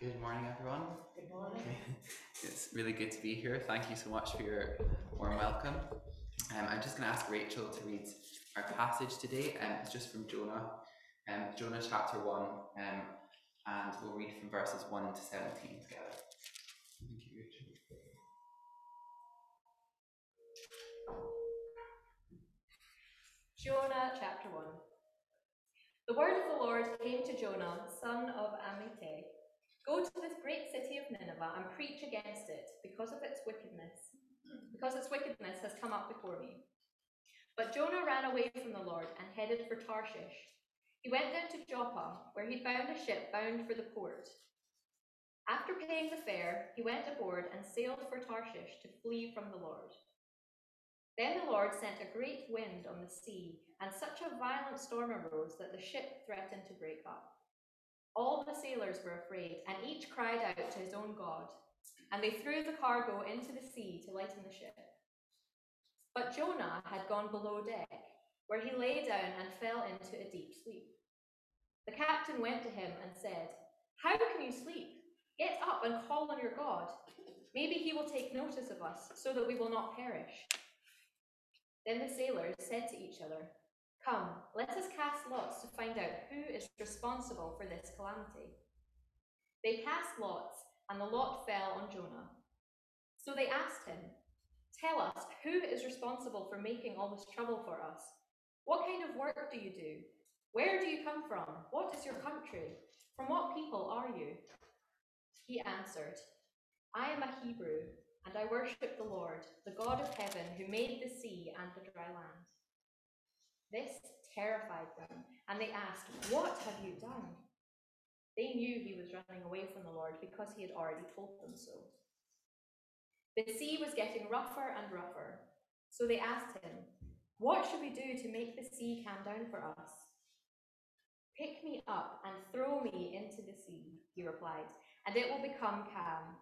Good morning, everyone. Good morning. It's really good to be here. Thank you so much for your warm welcome. Um, I'm just going to ask Rachel to read our passage today, and um, it's just from Jonah, um, Jonah chapter 1, um, and we'll read from verses 1 to 17 together. Thank you, Rachel. Jonah chapter 1. The word of the Lord came to Jonah, son of Amittai Go to this great city of Nineveh and preach against it because of its wickedness, because its wickedness has come up before me. But Jonah ran away from the Lord and headed for Tarshish. He went down to Joppa, where he found a ship bound for the port. After paying the fare, he went aboard and sailed for Tarshish to flee from the Lord. Then the Lord sent a great wind on the sea, and such a violent storm arose that the ship threatened to break up. All the sailors were afraid, and each cried out to his own God. And they threw the cargo into the sea to lighten the ship. But Jonah had gone below deck, where he lay down and fell into a deep sleep. The captain went to him and said, How can you sleep? Get up and call on your God. Maybe he will take notice of us, so that we will not perish. Then the sailors said to each other, Come, let us cast lots to find out who is responsible for this calamity. They cast lots, and the lot fell on Jonah. So they asked him, Tell us, who is responsible for making all this trouble for us? What kind of work do you do? Where do you come from? What is your country? From what people are you? He answered, I am a Hebrew, and I worship the Lord, the God of heaven, who made the sea and the dry land. This terrified them, and they asked, What have you done? They knew he was running away from the Lord because he had already told them so. The sea was getting rougher and rougher, so they asked him, What should we do to make the sea calm down for us? Pick me up and throw me into the sea, he replied, and it will become calm.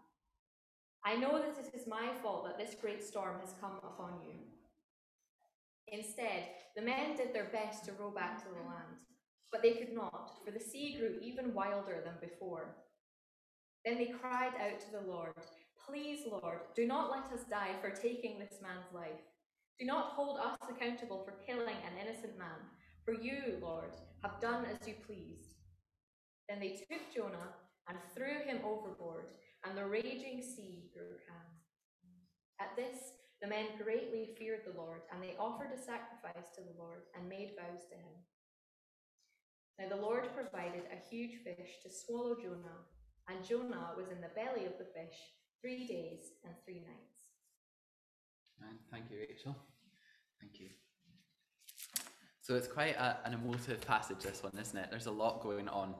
I know that it is my fault that this great storm has come upon you. Instead, the men did their best to row back to the land, but they could not, for the sea grew even wilder than before. Then they cried out to the Lord, Please, Lord, do not let us die for taking this man's life. Do not hold us accountable for killing an innocent man, for you, Lord, have done as you pleased. Then they took Jonah and threw him overboard, and the raging sea grew calm. At this, the men greatly feared the Lord, and they offered a sacrifice to the Lord and made vows to him. Now the Lord provided a huge fish to swallow Jonah, and Jonah was in the belly of the fish three days and three nights. And thank you, Rachel. Thank you. So it's quite a, an emotive passage, this one, isn't it? There's a lot going on.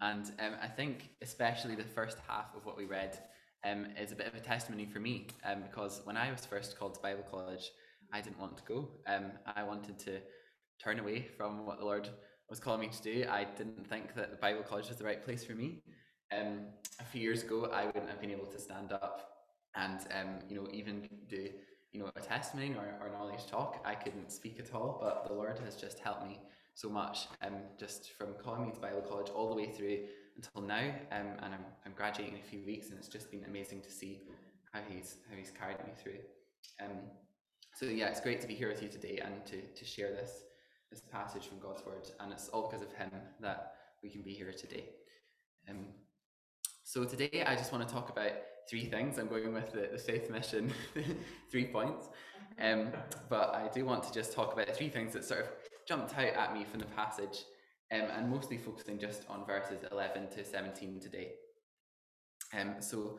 And um, I think, especially the first half of what we read, um, is a bit of a testimony for me um, because when I was first called to Bible college, I didn't want to go. Um, I wanted to turn away from what the Lord was calling me to do. I didn't think that the Bible college was the right place for me. Um, a few years ago, I wouldn't have been able to stand up and um, you know even do you know a testimony or, or knowledge talk. I couldn't speak at all, but the Lord has just helped me so much. Um, just from calling me to Bible college all the way through until now, um, and I'm, I'm graduating in a few weeks, and it's just been amazing to see how he's how he's carried me through. Um, so yeah, it's great to be here with you today and to to share this this passage from God's word, and it's all because of him that we can be here today. Um, so today I just want to talk about three things. I'm going with the, the faith mission three points. Um, but I do want to just talk about three things that sort of jumped out at me from the passage um, and mostly focusing just on verses 11 to 17 today. Um, so,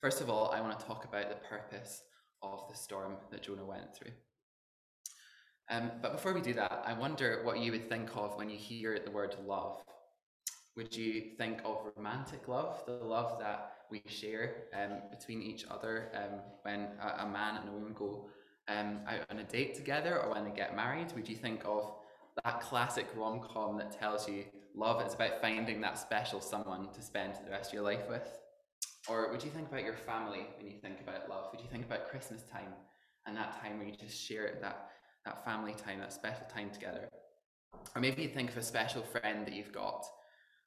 first of all, I want to talk about the purpose of the storm that Jonah went through. Um, but before we do that, I wonder what you would think of when you hear the word love. Would you think of romantic love, the love that we share um, between each other um, when a, a, man and a woman go um, out on a date together or when they get married? Would you think of that classic rom com that tells you love is about finding that special someone to spend the rest of your life with? Or would you think about your family when you think about love? Would you think about Christmas time and that time where you just share that, that family time, that special time together? Or maybe you think of a special friend that you've got,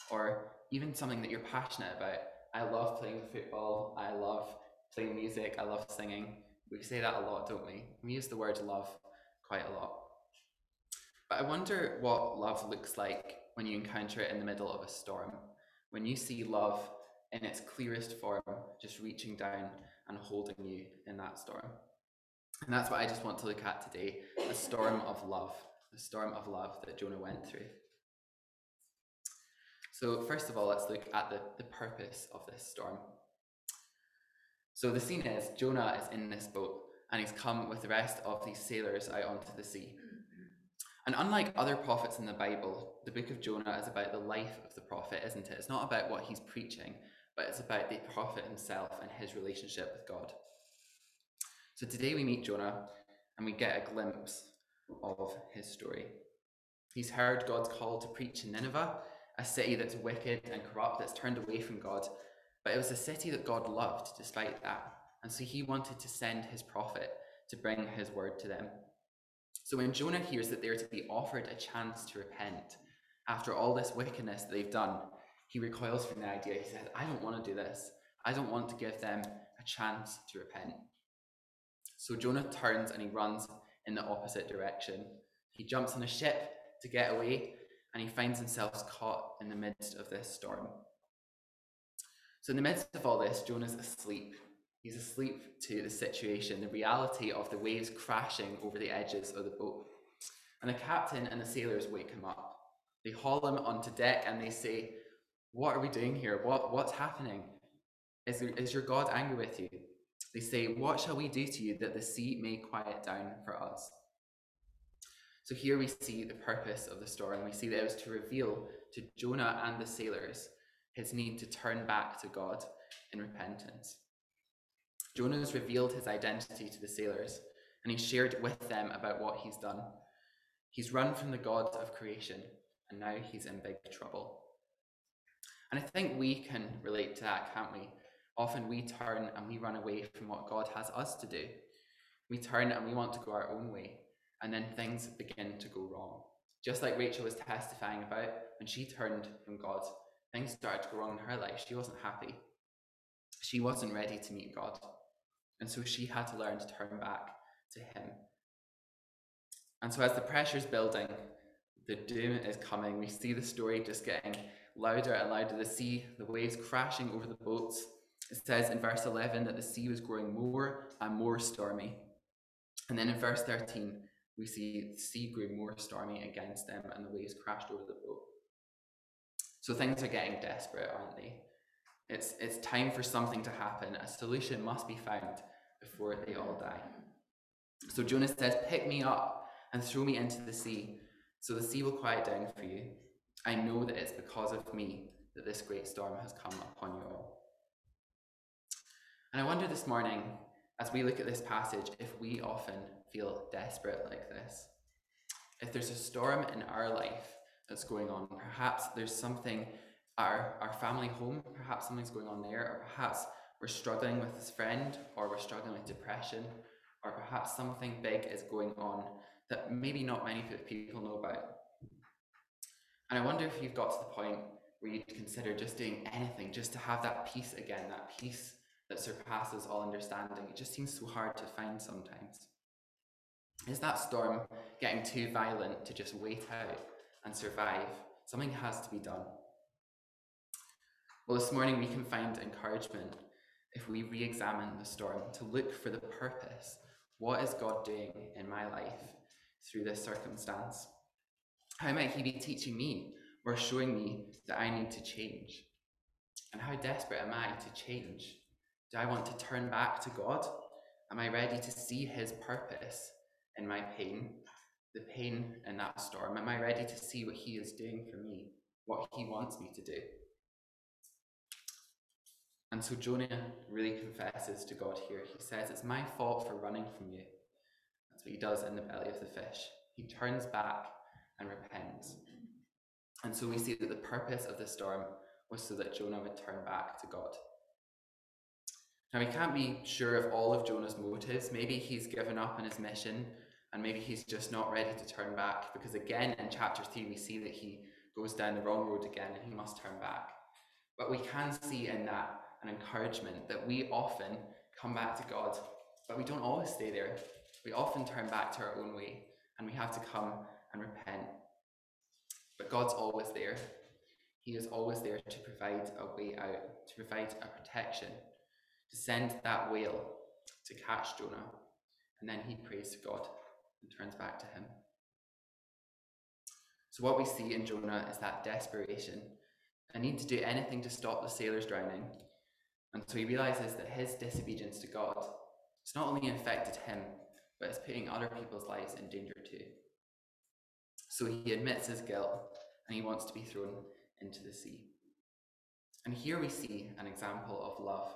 or even something that you're passionate about, I love playing football. I love playing music. I love singing. We say that a lot, don't we? We use the word love quite a lot. But I wonder what love looks like when you encounter it in the middle of a storm. When you see love in its clearest form, just reaching down and holding you in that storm. And that's what I just want to look at today a storm of love, the storm of love that Jonah went through. So, first of all, let's look at the, the purpose of this storm. So, the scene is Jonah is in this boat and he's come with the rest of these sailors out onto the sea. And unlike other prophets in the Bible, the book of Jonah is about the life of the prophet, isn't it? It's not about what he's preaching, but it's about the prophet himself and his relationship with God. So today we meet Jonah and we get a glimpse of his story. He's heard God's call to preach in Nineveh, a city that's wicked and corrupt, that's turned away from God. But it was a city that God loved despite that. And so he wanted to send his prophet to bring his word to them. So when Jonah hears that they're to be offered a chance to repent after all this wickedness they've done, he recoils from the idea. He says, I don't want to do this. I don't want to give them a chance to repent. So Jonah turns and he runs in the opposite direction. He jumps on a ship to get away and he finds himself caught in the midst of this storm. So, in the midst of all this, Jonah's asleep. He's asleep to the situation, the reality of the waves crashing over the edges of the boat. And the captain and the sailors wake him up. They haul him onto deck and they say, What are we doing here? What, what's happening? Is, there, is your God angry with you? They say, What shall we do to you that the sea may quiet down for us? So here we see the purpose of the storm. And we see that it was to reveal to Jonah and the sailors his need to turn back to God in repentance. Jonah revealed his identity to the sailors and he shared with them about what he's done. He's run from the God of creation and now he's in big trouble. And I think we can relate to that, can't we? Often we turn and we run away from what God has us to do. We turn and we want to go our own way, and then things begin to go wrong. Just like Rachel was testifying about, when she turned from God, things started to go wrong in her life. She wasn't happy. She wasn't ready to meet God. And so she had to learn to turn back to Him. And so, as the pressure's building, the doom is coming. We see the story just getting louder and louder. The sea, the waves crashing over the boats. It says in verse 11 that the sea was growing more and more stormy. And then in verse 13, we see the sea grew more stormy against them and the waves crashed over the boat. So things are getting desperate, aren't they? It's, it's time for something to happen. A solution must be found before they all die. So Jonah says, Pick me up and throw me into the sea, so the sea will quiet down for you. I know that it's because of me that this great storm has come upon you all. And I wonder this morning, as we look at this passage, if we often feel desperate like this. If there's a storm in our life that's going on, perhaps there's something our our family home, perhaps something's going on there, or perhaps we're struggling with this friend, or we're struggling with depression, or perhaps something big is going on that maybe not many people know about. And I wonder if you've got to the point where you'd consider just doing anything just to have that peace again, that peace that surpasses all understanding. It just seems so hard to find sometimes. Is that storm getting too violent to just wait out and survive? Something has to be done. Well, this morning we can find encouragement if we re examine the storm to look for the purpose. What is God doing in my life through this circumstance? How might He be teaching me or showing me that I need to change? And how desperate am I to change? Do I want to turn back to God? Am I ready to see His purpose in my pain, the pain in that storm? Am I ready to see what He is doing for me, what He wants me to do? And so Jonah really confesses to God here. He says, It's my fault for running from you. That's what he does in the belly of the fish. He turns back and repents. And so we see that the purpose of the storm was so that Jonah would turn back to God. Now, we can't be sure of all of Jonah's motives. Maybe he's given up on his mission and maybe he's just not ready to turn back because, again, in chapter 3, we see that he goes down the wrong road again and he must turn back. But we can see in that and encouragement that we often come back to God, but we don't always stay there. We often turn back to our own way and we have to come and repent. But God's always there. He is always there to provide a way out, to provide a protection, to send that whale to catch Jonah. And then he prays to God and turns back to him. So, what we see in Jonah is that desperation, a need to do anything to stop the sailors drowning. And so he realizes that his disobedience to God has not only affected him, but it's putting other people's lives in danger too. So he admits his guilt and he wants to be thrown into the sea. And here we see an example of love.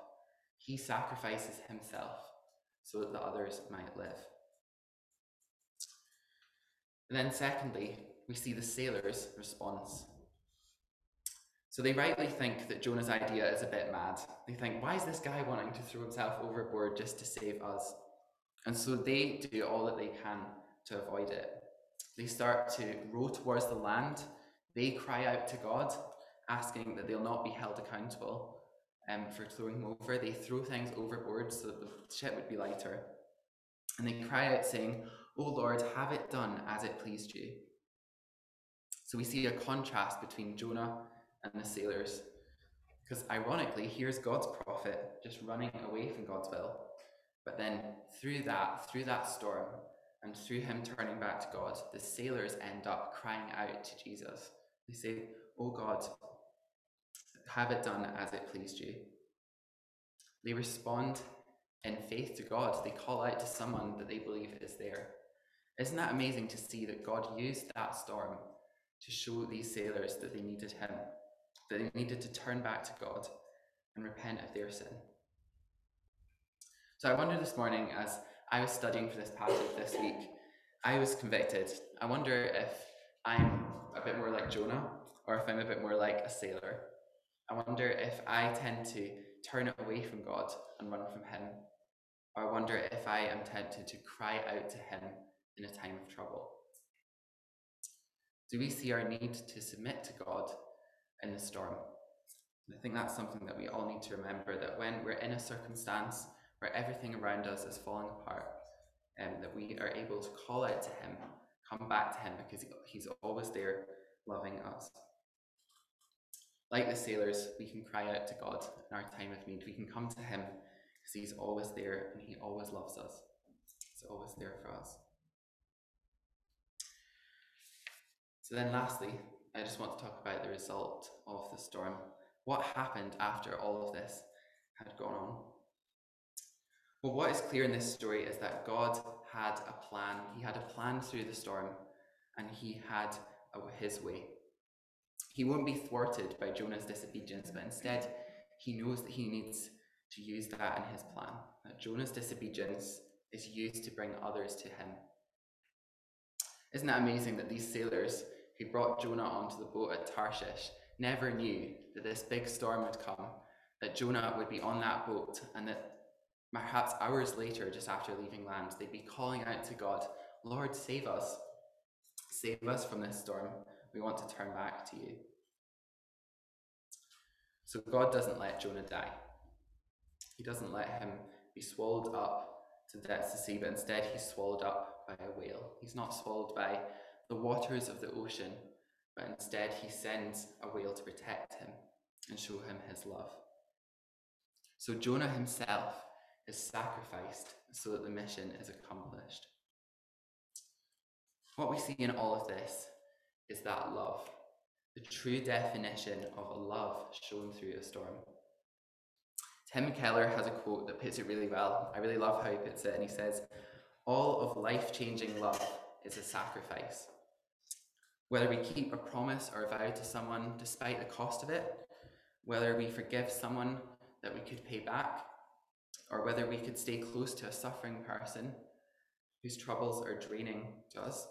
He sacrifices himself so that the others might live. And then, secondly, we see the sailors' response. So they rightly think that Jonah's idea is a bit mad. They think, why is this guy wanting to throw himself overboard just to save us? And so they do all that they can to avoid it. They start to row towards the land. They cry out to God, asking that they'll not be held accountable um, for throwing them over. They throw things overboard so that the ship would be lighter. And they cry out, saying, O Lord, have it done as it pleased you. So we see a contrast between Jonah and the sailors. Because ironically, here's God's prophet just running away from God's will. But then through that, through that storm, and through him turning back to God, the sailors end up crying out to Jesus. They say, Oh God, have it done as it pleased you. They respond in faith to God. They call out to someone that they believe is there. Isn't that amazing to see that God used that storm to show these sailors that they needed him, that they needed to turn back to God and repent of their sin. So I wonder this morning, as I was studying for this passage this week, I was convicted. I wonder if I'm a bit more like Jonah or if I'm a bit more like a sailor. I wonder if I tend to turn away from God and run from Him. Or I wonder if I am tempted to cry out to Him in a time of trouble. Do we see our need to submit to God in the storm? And I think that's something that we all need to remember that when we're in a circumstance where everything around us is falling apart, and um, that we are able to call out to Him, come back to Him because He's always there loving us. Like the sailors, we can cry out to God in our time of need. We can come to Him because He's always there and He always loves us. He's always there for us. So then lastly, I just want to talk about the result of the storm. What happened after all of this had gone on? Well, what is clear in this story is that God had a plan. He had a plan through the storm, and he had a, his way. He won't be thwarted by Jonah's disobedience, but instead, he knows that he needs to use that in his plan. That Jonah's disobedience is used to bring others to him. Isn't that amazing that these sailors who brought Jonah onto the boat at Tarshish never knew that this big storm would come, that Jonah would be on that boat, and that perhaps hours later, just after leaving land, they'd be calling out to God, Lord, save us. Save us from this storm. We want to turn back to you. So God doesn't let Jonah die. He doesn't let him be swallowed up to depths of sea, but instead he's swallowed up by a whale. He's not swallowed by the waters of the ocean, but instead he sends a whale to protect him and show him his love. So Jonah himself is sacrificed so that the mission is accomplished. What we see in all of this is that love, the true definition of a love shown through a storm. Tim Keller has a quote that puts it really well. I really love how he puts it, and he says, All of life changing love is a sacrifice. Whether we keep a promise or a vow to someone despite the cost of it, whether we forgive someone that we could pay back, or whether we could stay close to a suffering person whose troubles are draining to us,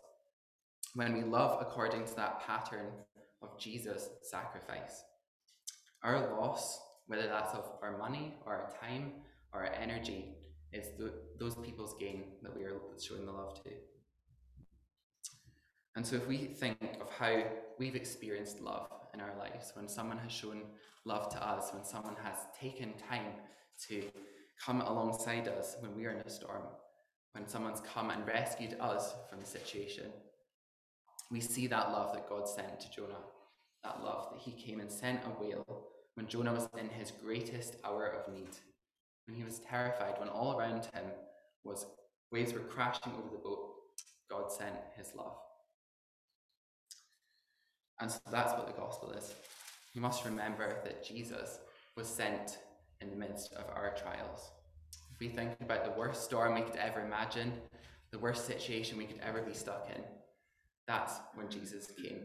when we love according to that pattern of Jesus' sacrifice. Our loss, whether that's of our money or our time or our energy, is th- those people's gain that we are showing the love to. And so if we think of how we've experienced love in our lives, when someone has shown love to us, when someone has taken time to come alongside us when we are in a storm, when someone's come and rescued us from the situation, we see that love that God sent to Jonah, that love that he came and sent a whale when Jonah was in his greatest hour of need, when he was terrified, when all around him was waves were crashing over the boat, God sent his love. And so that's what the gospel is. We must remember that Jesus was sent in the midst of our trials. If we think about the worst storm we could ever imagine, the worst situation we could ever be stuck in, that's when Jesus came.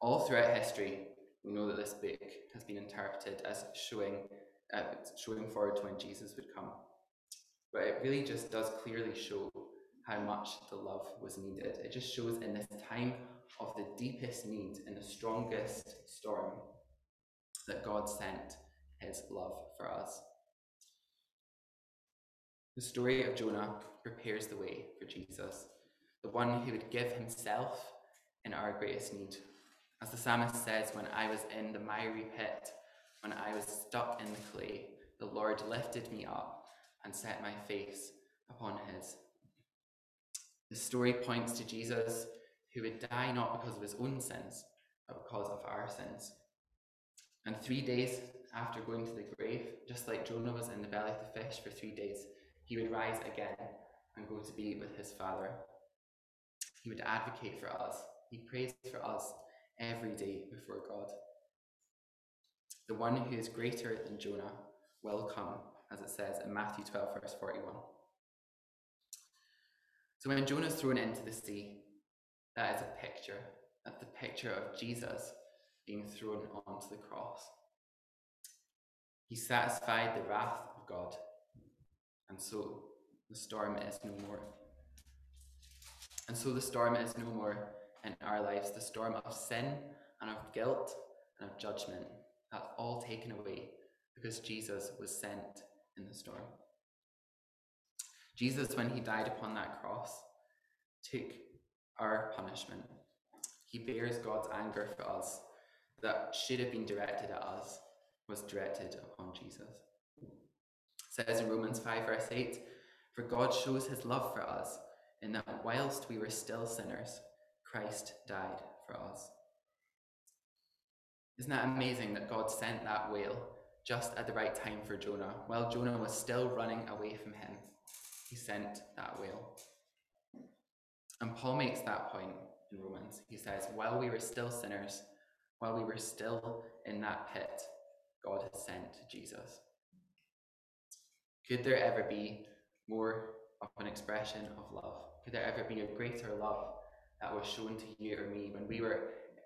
All throughout history, we know that this book has been interpreted as showing, uh, showing forward to when Jesus would come. But it really just does clearly show how much the love was needed. It just shows in this time of the deepest need, in the strongest storm, that God sent his love for us. The story of Jonah prepares the way for Jesus, the one who would give himself in our greatest need. As the psalmist says, when I was in the miry pit, when I was stuck in the clay, the Lord lifted me up and set my face upon his. The story points to Jesus who would die not because of his own sins, but because of our sins. And three days after going to the grave, just like Jonah was in the belly of the fish for three days, he would rise again and go to be with his Father. He would advocate for us. He prays for us every day before God. The one who is greater than Jonah will come, as it says in Matthew 12, verse 41. So when Jonah is thrown into the sea, that is a picture. That's the picture of Jesus being thrown onto the cross. He satisfied the wrath of God, and so the storm is no more. And so the storm is no more in our lives. The storm of sin and of guilt and of judgment, that's all taken away because Jesus was sent in the storm. Jesus, when he died upon that cross, took our punishment. He bears God's anger for us that should have been directed at us, was directed upon Jesus. It says in Romans 5, verse 8, For God shows his love for us, in that whilst we were still sinners, Christ died for us. Isn't that amazing that God sent that whale just at the right time for Jonah? While Jonah was still running away from him, he sent that whale. And Paul makes that point in Romans. He says, While we were still sinners, while we were still in that pit, God has sent Jesus. Could there ever be more of an expression of love? Could there ever be a greater love that was shown to you or me when we were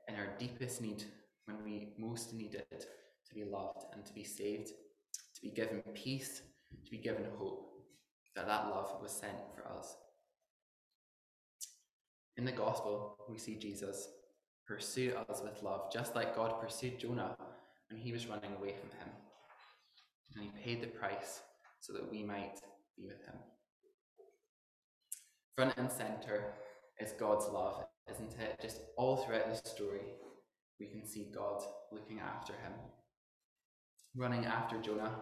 in our deepest need, when we most needed to be loved and to be saved, to be given peace, to be given hope, that that love was sent for us? In the gospel, we see Jesus pursue us with love, just like God pursued Jonah when he was running away from him. And he paid the price so that we might be with him. Front and center is God's love, isn't it? Just all throughout the story, we can see God looking after him, running after Jonah,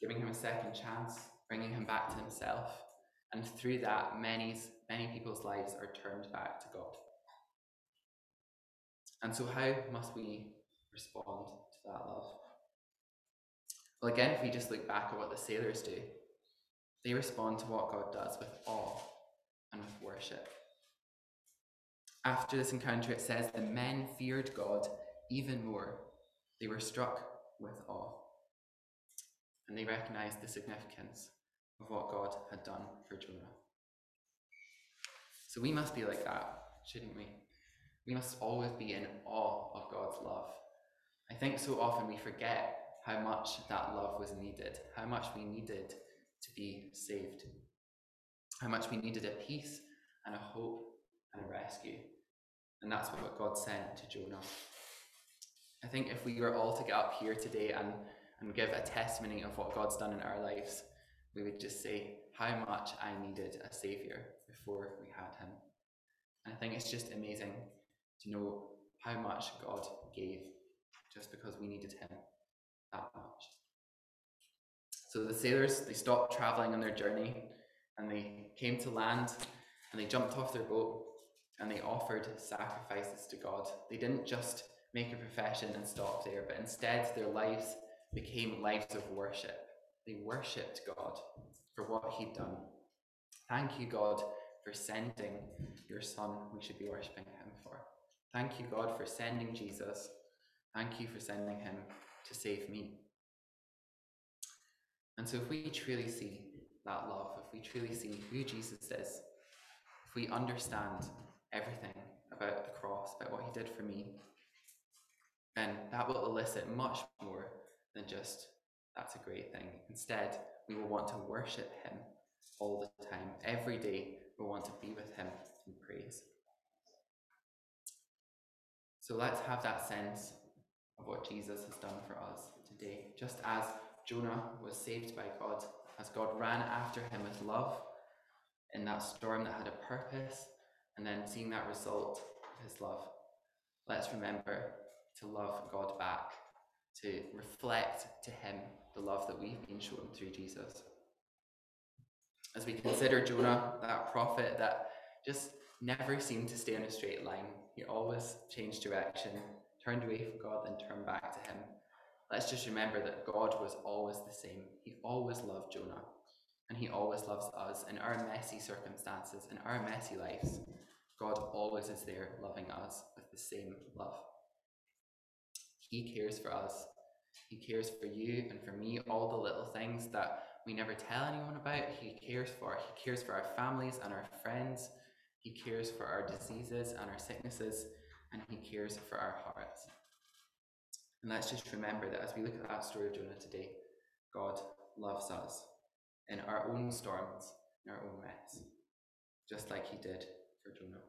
giving him a second chance, bringing him back to himself. And through that, many, many people's lives are turned back to God. And so, how must we respond to that love? Well, again, if we just look back at what the sailors do, they respond to what God does with awe and with worship. After this encounter, it says the men feared God even more. They were struck with awe. And they recognized the significance of what God had done for Jonah. So we must be like that, shouldn't we? We must always be in awe of God's love. I think so often we forget how much that love was needed, how much we needed to be saved, how much we needed a peace and a hope and a rescue. And that's what God sent to Jonah. I think if we were all to get up here today and, and give a testimony of what God's done in our lives, we would just say how much I needed a Saviour before we had Him. And I think it's just amazing to know how much God gave just because we needed him that much. So the sailors, they stopped traveling on their journey and they came to land and they jumped off their boat and they offered sacrifices to God. They didn't just make a profession and stop there, but instead their lives became lives of worship. They worshipped God for what He'd done. Thank you, God, for sending your Son. We should be worshipping Him for. Thank you, God, for sending Jesus. Thank you for sending Him to save me. And so, if we truly see that love, if we truly see who Jesus is, if we understand everything about the cross, about what He did for me, then that will elicit much more than just that's a great thing. Instead, we will want to worship Him all the time. Every day, we want to be with Him in praise. So let's have that sense of what Jesus has done for us today. Just as Jonah was saved by God, as God ran after him with love in that storm that had a purpose, and then seeing that result of his love, let's remember to love God back, to reflect to him the love that we've been shown through Jesus. As we consider Jonah, that prophet that just never seemed to stay on a straight line, he always changed direction, turned away from God, then turned back to him. Let's just remember that God was always the same. He always loved Jonah, and he always loves us in our messy circumstances, in our messy lives. God always is there loving us with the same love. He cares for us. He cares for you and for me, all the little things that we never tell anyone about. He cares for. He cares for our families and our friends. He cares for our diseases and our sicknesses, and He cares for our hearts. And let's just remember that as we look at that story of Jonah today, God loves us in our own storms, in our own mess, just like He did for Jonah.